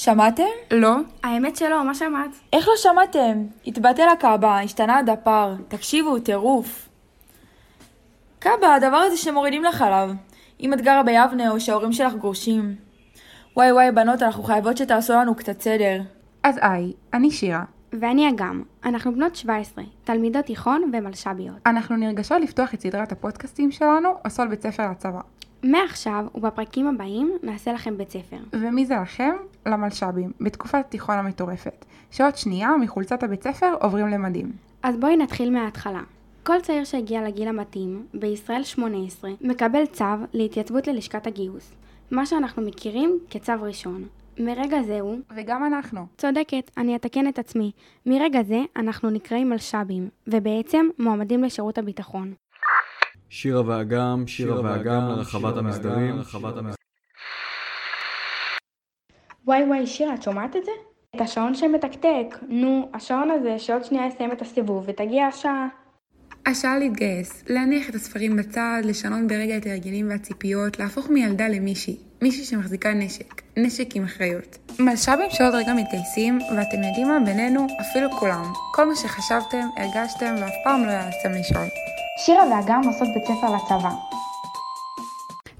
שמעתם? לא. האמת שלא, מה שמעת? איך לא שמעתם? התבטל הקאבה, השתנה הדפר. תקשיבו, טירוף. קאבה, הדבר הזה שמורידים לך עליו. אם את גרה ביבנה או שההורים שלך גרושים. וואי וואי, בנות, אנחנו חייבות שתעשו לנו קצת סדר. אז היי, אני שירה. ואני אגם. אנחנו בנות 17, תלמידות תיכון ומלש"ביות. אנחנו נרגשות לפתוח את סדרת הפודקאסטים שלנו, עשו בית ספר לצבא. מעכשיו ובפרקים הבאים נעשה לכם בית ספר. ומי זה לכם? למלש"בים, בתקופת התיכון המטורפת. שעוד שנייה מחולצת הבית ספר עוברים למדים. אז בואי נתחיל מההתחלה. כל צעיר שהגיע לגיל המתאים, בישראל 18, מקבל צו להתייצבות ללשכת הגיוס, מה שאנחנו מכירים כצו ראשון. מרגע זה הוא... וגם אנחנו. צודקת, אני אתקן את עצמי. מרגע זה אנחנו נקראים מלש"בים, ובעצם מועמדים לשירות הביטחון. שירה ואגם, שירה ואגם לרחבת המסדרים. וואי וואי, שירה, את שומעת את זה? את השעון שמתקתק. נו, השעון הזה שעוד שנייה יסיים את הסיבוב ותגיע השעה. השעה להתגייס, להניח את הספרים בצד, לשנות ברגע את ההרגלים והציפיות, להפוך מילדה למישהי, מישהי שמחזיקה נשק, נשק עם אחריות. מלש"בים שעוד רגע מתגייסים, ואתם יודעים מה? בינינו, אפילו כולם. כל מה שחשבתם, הרגשתם, ואף פעם לא יעצתם לשאול. שירה ואגם עושות בית ספר לצבא.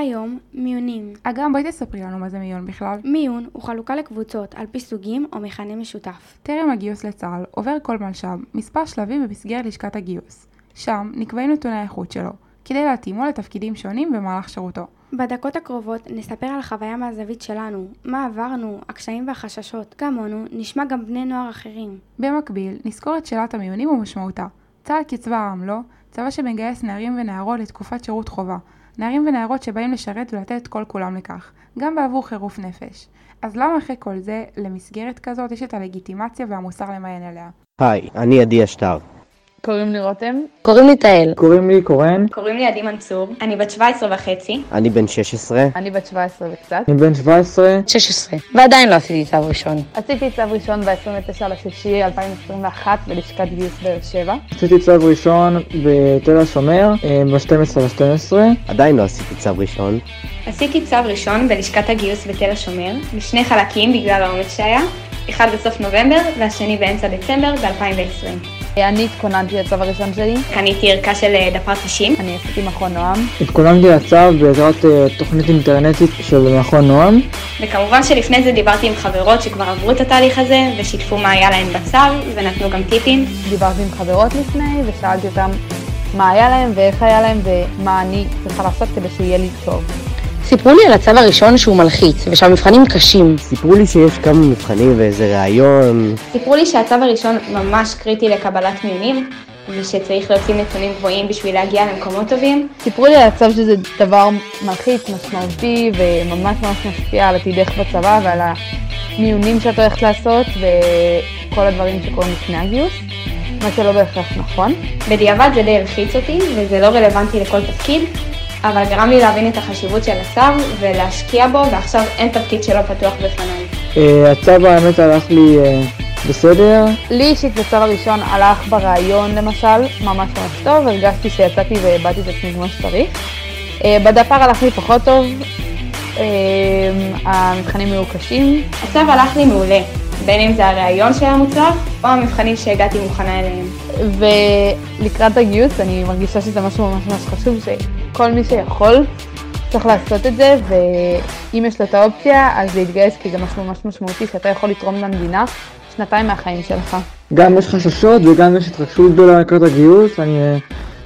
והיום, מיונים. אגם, בואי תספרי לנו מה זה מיון בכלל. מיון הוא חלוקה לקבוצות על פי סוגים או מכנה משותף. טרם הגיוס לצה"ל עובר כל מלש"ב מספר שלבים במסגרת לשכת הגיוס. שם נקבעים נתוני האיכות שלו, כדי להתאימו לתפקידים שונים במהלך שירותו. בדקות הקרובות נספר על החוויה מהזווית שלנו, מה עברנו, הקשיים והחששות. כמונו, נשמע גם בני נוער אחרים. במקביל, נזכור את שאלת המיונים ומשמעותה. צה"ל כצבא העם לא, צבא שמגייס נערים ונערות לתקופת שירות חובה. נערים ונערות שבאים לשרת ולתת את כל כולם לכך, גם בעבור חירוף נפש. אז למה אחרי כל זה, למסגרת כזאת יש את הלגיטימציה והמוסר למיין אליה? היי, אני עדי אשטר. קוראים לי רותם. קוראים לי תהל. קוראים לי קורן. קוראים לי עדי מנצור. אני בת 17 וחצי. אני בן 16. אני בת 17 וקצת. אני בן 17. 16. ועדיין לא עשיתי צו ראשון. עשיתי צו ראשון ב-29 לשישי 2021 בלשכת גיוס באר שבע. עשיתי צו ראשון בתל השומר ב-12 ל-12. עדיין לא עשיתי צו ראשון. עשיתי צו ראשון בלשכת הגיוס בתל השומר, בשני חלקים בגלל העומס שהיה, אחד בסוף נובמבר והשני באמצע דצמבר ב-2020. אני התכוננתי לצו הראשון שלי. קניתי ערכה של דפ"ר 90. אני עשיתי מכון נועם. התכוננתי לצו בעזרת תוכנית אינטרנטית של מכון נועם. וכמובן שלפני זה דיברתי עם חברות שכבר עברו את התהליך הזה, ושיתפו מה היה להן בצו, ונתנו גם טיפים. דיברתי עם חברות לפני, ושאלתי אותם מה היה להם ואיך היה להם, ומה אני צריכה לעשות כדי שיהיה לי טוב. סיפרו לי על הצו הראשון שהוא מלחיץ, ושהמבחנים קשים. סיפרו לי שיש כמה מבחנים ואיזה ראיון. סיפרו לי שהצו הראשון ממש קריטי לקבלת מיונים, ושצריך להוציא נתונים גבוהים בשביל להגיע למקומות טובים. סיפרו לי על הצו שזה דבר מלחיץ, משמעותי, וממש ממש משפיע על עתידך בצבא ועל המיונים שאת הולכת לעשות, וכל הדברים שקורים לפני הגיוס. מה שלא בהכרח נכון. בדיעבד זה די הלחיץ אותי, וזה לא רלוונטי לכל תפקיד, אבל גרם לי להבין את החשיבות של הצו ולהשקיע בו, ועכשיו אין תפקיד שלא פתוח בפניי. הצו האמת הלך לי בסדר. לי אישית בצו הראשון הלך ברעיון למשל, ממש ממש טוב, הרגשתי שיצאתי והבעתי את עצמי כמו שצריך. בדפ"ר הלך לי פחות טוב, המבחנים היו קשים. הצו הלך לי מעולה, בין אם זה הרעיון שהיה מוצלח, או המבחנים שהגעתי מוכנה אליהם. ולקראת הגיוס אני מרגישה שזה משהו ממש ממש חשוב, שכל מי שיכול צריך לעשות את זה, ואם יש לו את האופציה, אז להתגייס, כי זה משהו ממש משמעותי, שאתה יכול לתרום למדינה שנתיים מהחיים שלך. גם יש חששות וגם יש התרגשות גדולה לקראת הגיוס, אני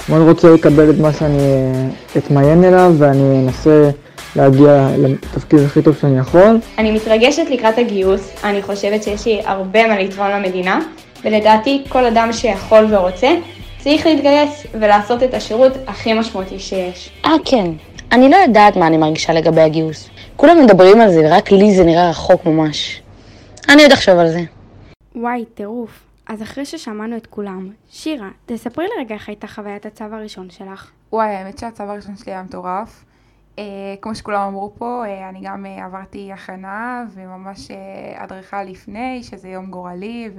מאוד רוצה לקבל את מה שאני אתמיין אליו, ואני אנסה להגיע לתפקיד הכי טוב שאני יכול. אני מתרגשת לקראת הגיוס, אני חושבת שיש לי הרבה מה לתרום למדינה, ולדעתי כל אדם שיכול ורוצה, צריך להתגייס ולעשות את השירות הכי משמעותי שיש. אה, כן. אני לא יודעת מה אני מרגישה לגבי הגיוס. כולם מדברים על זה, ורק לי זה נראה רחוק ממש. אני עוד אחשוב על זה. וואי, טירוף. אז אחרי ששמענו את כולם, שירה, תספרי לרגע איך הייתה חוויית הצו הראשון שלך. וואי, האמת שהצו הראשון שלי היה מטורף. אה, כמו שכולם אמרו פה, אה, אני גם אה, עברתי הכנה וממש הדרכה לפני, שזה יום גורלי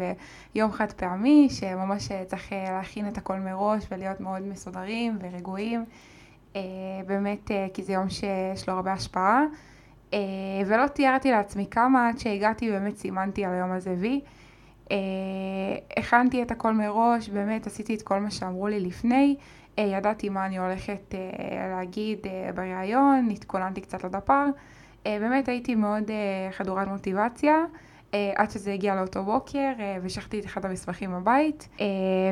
ויום חד פעמי, שממש אה, צריך אה, להכין את הכל מראש ולהיות מאוד מסודרים ורגועים. אה, באמת, אה, כי זה יום שיש לו הרבה השפעה. אה, ולא תיארתי לעצמי כמה עד שהגעתי באמת סימנתי על היום הזה וי. אה, הכנתי את הכל מראש, באמת עשיתי את כל מה שאמרו לי לפני, ידעתי מה אני הולכת אה, להגיד אה, בריאיון, התכוננתי קצת לדפ"ר, אה, באמת הייתי מאוד אה, חדורת מוטיבציה. אה, עד שזה הגיע לאותו בוקר אה, והשכתי את אחד המסמכים בבית אה,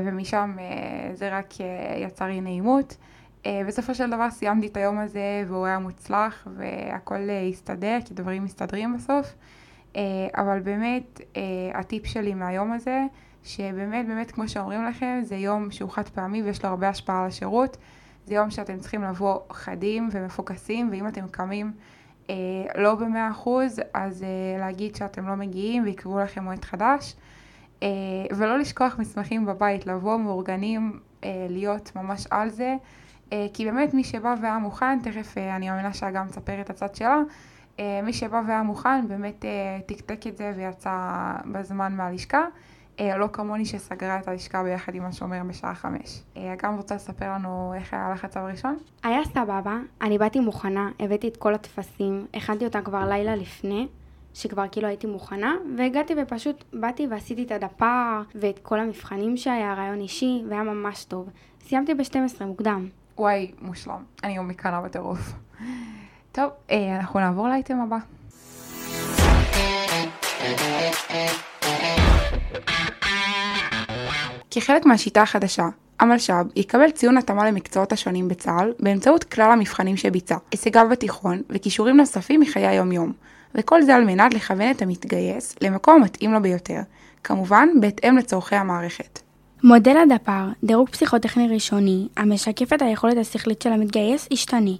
ומשם אה, זה רק אה, יצר לי נעימות. אה, בסופו של דבר סיימתי את היום הזה והוא היה מוצלח והכל אה, הסתדר כי דברים מסתדרים בסוף. אה, אבל באמת אה, הטיפ שלי מהיום הזה שבאמת באמת כמו שאומרים לכם זה יום שהוא חד פעמי ויש לו הרבה השפעה על השירות. זה יום שאתם צריכים לבוא חדים ומפוקסים ואם אתם קמים אה, לא במאה אחוז, אז אה, להגיד שאתם לא מגיעים ויקבעו לכם מועד חדש. אה, ולא לשכוח מסמכים בבית, לבוא מאורגנים, אה, להיות ממש על זה. אה, כי באמת מי שבא והיה מוכן, תכף אה, אני מאמינה שאגם תספר את הצד שלה, אה, מי שבא והיה מוכן באמת אה, תקתק את זה ויצא בזמן מהלשכה. אה, לא כמוני שסגרה את הלשכה ביחד עם השומר בשעה חמש. אה, אגם רוצה לספר לנו איך היה לך הצו הראשון? היה סבבה, אני באתי מוכנה, הבאתי את כל הטפסים, הכנתי אותם כבר לילה לפני, שכבר כאילו הייתי מוכנה, והגעתי ופשוט באתי ועשיתי את הדפ"ר, ואת כל המבחנים שהיה, רעיון אישי, והיה ממש טוב. סיימתי ב-12 מוקדם. וואי, מושלם. אני גם מקנאה בטירוף. טוב, אה, אנחנו נעבור לאייטם הבא. כחלק מהשיטה החדשה, המלש"ב יקבל ציון התאמה למקצועות השונים בצה"ל באמצעות כלל המבחנים שביצע, הישגיו בתיכון וכישורים נוספים מחיי היום-יום, וכל זה על מנת לכוון את המתגייס למקום המתאים לו ביותר, כמובן בהתאם לצורכי המערכת. מודל הדפ"ר, דירוג פסיכוטכני ראשוני, המשקף את היכולת השכלית של המתגייס, ישתנה.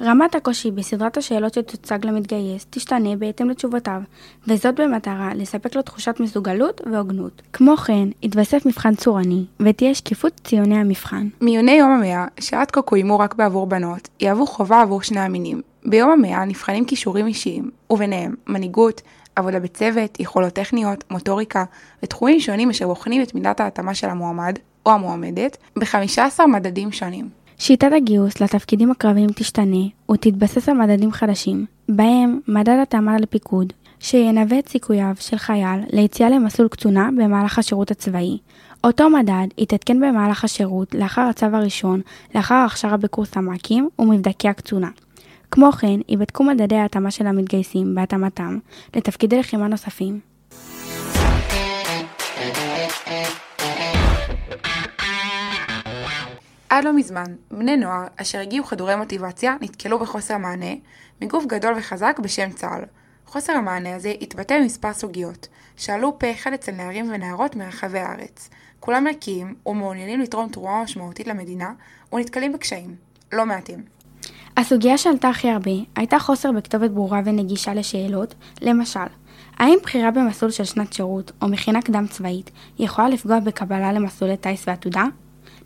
רמת הקושי בסדרת השאלות שתוצג למתגייס תשתנה בהתאם לתשובותיו, וזאת במטרה לספק לו תחושת מסוגלות והוגנות. כמו כן, יתווסף מבחן צורני, ותהיה שקיפות ציוני המבחן. מיוני יום המאה, שעד כה קוימו רק בעבור בנות, יהוו חובה עבור שני המינים. ביום המאה נבחנים כישורים אישיים, וביניהם מנהיגות, עבודה בצוות, יכולות טכניות, מוטוריקה ותחומים שונים אשר בוחנים את מידת ההתאמה של המועמד או המועמדת ב-15 מדדים שונים. שיטת הגיוס לתפקידים הקרביים תשתנה ותתבסס על מדדים חדשים, בהם מדד התאמה לפיקוד, שינווה את סיכוייו של חייל ליציאה למסלול קצונה במהלך השירות הצבאי. אותו מדד יתעדכן במהלך השירות לאחר הצו הראשון, לאחר ההכשרה בקורס המ"כים ומבדקי הקצונה. כמו כן, ייבדקו מדדי ההתאמה של המתגייסים בהתאמתם לתפקידי לחימה נוספים. עד לא מזמן, בני נוער אשר הגיעו חדורי מוטיבציה נתקלו בחוסר מענה מגוף גדול וחזק בשם צה"ל. חוסר המענה הזה התבטא במספר סוגיות, שעלו פה אחד אצל נערים ונערות מרחבי הארץ. כולם ערכיים ומעוניינים לתרום תרומה משמעותית למדינה, ונתקלים בקשיים. לא מעטים. הסוגיה שעלתה הכי הרבה הייתה חוסר בכתובת ברורה ונגישה לשאלות, למשל, האם בחירה במסלול של שנת שירות או מכינה קדם צבאית יכולה לפגוע בקבלה למסלולי טיס ועתודה?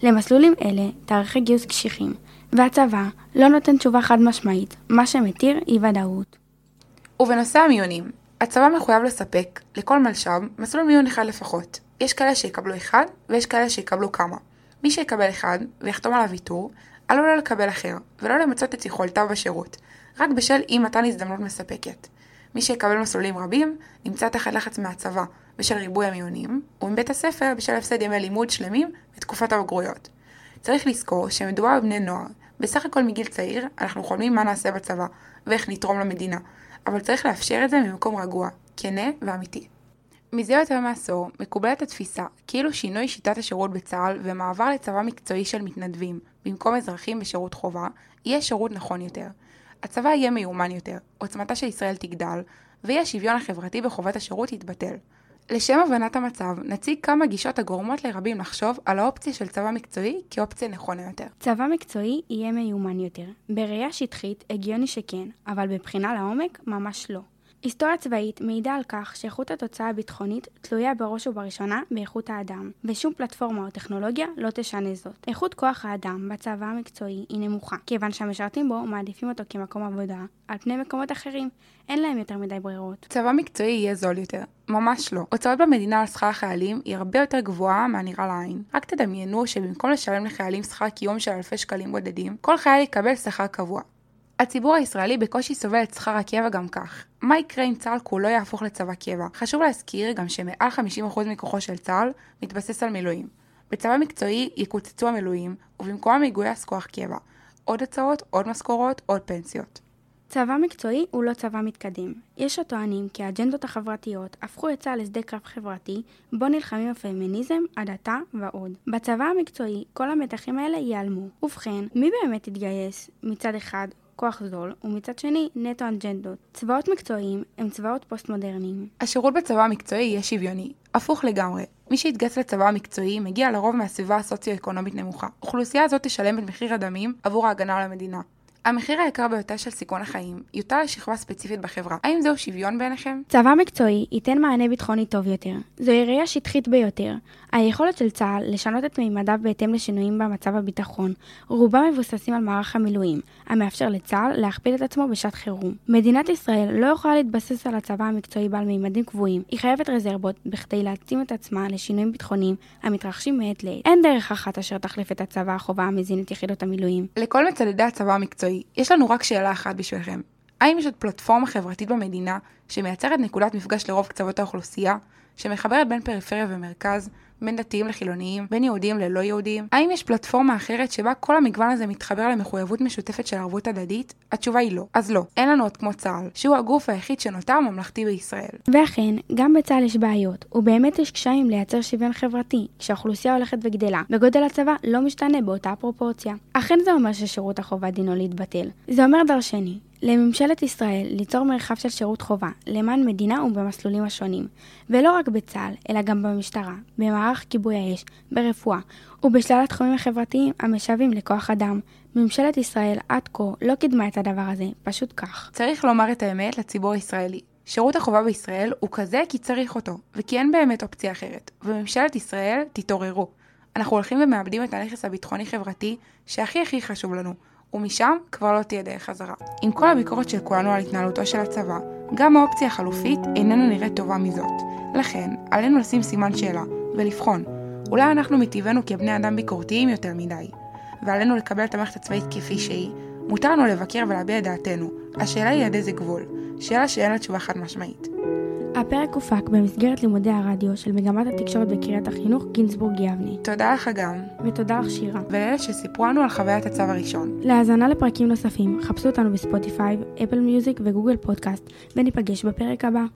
למסלולים אלה תאריכי גיוס קשיחים, והצבא לא נותן תשובה חד משמעית, מה שמתיר אי ודאות. ובנושא המיונים, הצבא מחויב לספק לכל מלש"ב מסלול מיון אחד לפחות. יש כאלה שיקבלו אחד, ויש כאלה שיקבלו כמה. מי שיקבל אחד, ויחתום על הוויתור, עלול לא לקבל אחר, ולא למצות את יכולותיו בשירות, רק בשל אי מתן הזדמנות מספקת. מי שיקבל מסלולים רבים, נמצא תחת לחץ מהצבא בשל ריבוי המיונים, ומבית הספר בשל הפסד ימי לימוד שלמים בתקופת הבגרויות. צריך לזכור שמדובר בבני נוער, בסך הכל מגיל צעיר אנחנו חולמים מה נעשה בצבא, ואיך נתרום למדינה, אבל צריך לאפשר את זה ממקום רגוע, כנה ואמיתי. מזה יותר מעשור מקובלת התפיסה כאילו שינוי שיטת השירות בצה"ל ומעבר לצבא מקצועי של מתנדבים במקום אזרחים בשירות חובה, יהיה שירות נכון יותר. הצבא יהיה מיומן יותר, עוצמתה של ישראל תגדל, ואי השוויון החברתי בחובת השירות יתבטל. לשם הבנת המצב, נציג כמה גישות הגורמות לרבים לחשוב על האופציה של צבא מקצועי כאופציה נכונה יותר. צבא מקצועי יהיה מיומן יותר. בראייה שטחית, הגיוני שכן, אבל בבחינה לעומק, ממש לא. היסטוריה צבאית מעידה על כך שאיכות התוצאה הביטחונית תלויה בראש ובראשונה באיכות האדם, ושום פלטפורמה או טכנולוגיה לא תשנה זאת. איכות כוח האדם בצבא המקצועי היא נמוכה, כיוון שהמשרתים בו מעדיפים אותו כמקום עבודה, על פני מקומות אחרים. אין להם יותר מדי ברירות. צבא מקצועי יהיה זול יותר. ממש לא. הוצאות במדינה על שכר החיילים היא הרבה יותר גבוהה מהנראה לעין. רק תדמיינו שבמקום לשלם לחיילים שכר קיום של אלפי שקלים בודדים, כל חייל יקבל שכר קבוע. הציבור הישראלי בקושי סובל את שכר הקבע גם כך. מה יקרה אם צה"ל כולו יהפוך לצבא קבע? חשוב להזכיר גם שמעל 50% מכוחו של צה"ל מתבסס על מילואים. בצבא מקצועי יקוצצו המילואים, ובמקומם יגויס כוח קבע. עוד הצעות, עוד משכורות, עוד פנסיות. צבא מקצועי הוא לא צבא מתקדם. יש הטוענים כי האג'נדות החברתיות הפכו את צה"ל לשדה קרב חברתי, בו נלחמים הפמיניזם, הדתה ועוד. בצבא המקצועי כל המתחים האלה ייעלמו. ובכן, מי באמת יתגייס? מצד אחד, כוח זול, ומצד שני, נטו אג'נדות. צבאות מקצועיים הם צבאות פוסט-מודרניים. השירות בצבא המקצועי יהיה שוויוני, הפוך לגמרי. מי שיתגייס לצבא המקצועי מגיע לרוב מהסביבה הסוציו-אקונומית נמוכה. אוכלוסייה הזאת תשלם את מחיר הדמים עבור ההגנה על המדינה. המחיר היקר ביותר של סיכון החיים יוטל על שכבה ספציפית בחברה. האם זהו שוויון בעיניכם? צבא מקצועי ייתן מענה ביטחוני טוב יותר. זוהי ראייה שטחית ביותר. היכולת של צה"ל לשנות את מימדיו בהתאם לשינויים במצב הביטחון, רובם מבוססים על מערך המילואים, המאפשר לצה"ל להכפיל את עצמו בשעת חירום. מדינת ישראל לא יכולה להתבסס על הצבא המקצועי בעל מימדים קבועים, היא חייבת רזרבות בכדי להתאים את עצמה לשינויים ביטחוניים המתרחשים מעת לעת. אין דרך אחת אשר תחליף את הצבא החובה המזין את יחידות המילואים. לכל מצדדי הצבא המקצועי, יש לנו רק שאלה אחת בשבילכם. האם יש עוד פלטפורמה חברתית במדינה שמייצרת נקודת מפגש לרוב קצוות האוכלוסייה, שמחברת בין פריפריה ומרכז, בין דתיים לחילוניים, בין יהודים ללא יהודים? האם יש פלטפורמה אחרת שבה כל המגוון הזה מתחבר למחויבות משותפת של ערבות הדדית? התשובה היא לא. אז לא, אין לנו עוד כמו צה"ל, שהוא הגוף היחיד שנותר ממלכתי בישראל. ואכן, גם בצה"ל יש בעיות, ובאמת יש קשיים לייצר שוויון חברתי, כשהאוכלוסייה הולכת וגדלה, וגודל הצבא לא משתנה באותה פרופורציה. אכן זה אומר ששירות החובה דינו להתבטל. זה אומר דרשני. לממשלת ישראל ליצור מרחב של שירות חובה למען מדינה ובמסלולים השונים, ולא רק בצה"ל, אלא גם במשטרה, במערך כיבוי האש, ברפואה ובשלל התחומים החברתיים המשאבים לכוח אדם. ממשלת ישראל עד כה לא קידמה את הדבר הזה, פשוט כך. צריך לומר את האמת לציבור הישראלי. שירות החובה בישראל הוא כזה כי צריך אותו, וכי אין באמת אופציה אחרת. וממשלת ישראל, תתעוררו. אנחנו הולכים ומאבדים את הנכס הביטחוני-חברתי שהכי הכי חשוב לנו, ומשם כבר לא תהיה דרך חזרה. עם כל הביקורת של כולנו על התנהלותו של הצבא, גם האופציה החלופית איננה נראית טובה מזאת. לכן, עלינו לשים סימן שאלה, ולבחון. אולי אנחנו מטבענו כבני אדם ביקורתיים יותר מדי, ועלינו לקבל את המערכת הצבאית כפי שהיא. מותר לנו לבקר ולהביע את דעתנו. השאלה היא עד איזה גבול. שאלה שאין לה תשובה חד משמעית. הפרק הופק במסגרת לימודי הרדיו של מגמת התקשורת בקריית החינוך גינזבורג יבנה. תודה לך גם. ותודה לך שירה. ולאלה שסיפרו לנו על חוויית הצו הראשון. להאזנה לפרקים נוספים, חפשו אותנו בספוטיפיי, אפל מיוזיק וגוגל פודקאסט, וניפגש בפרק הבא.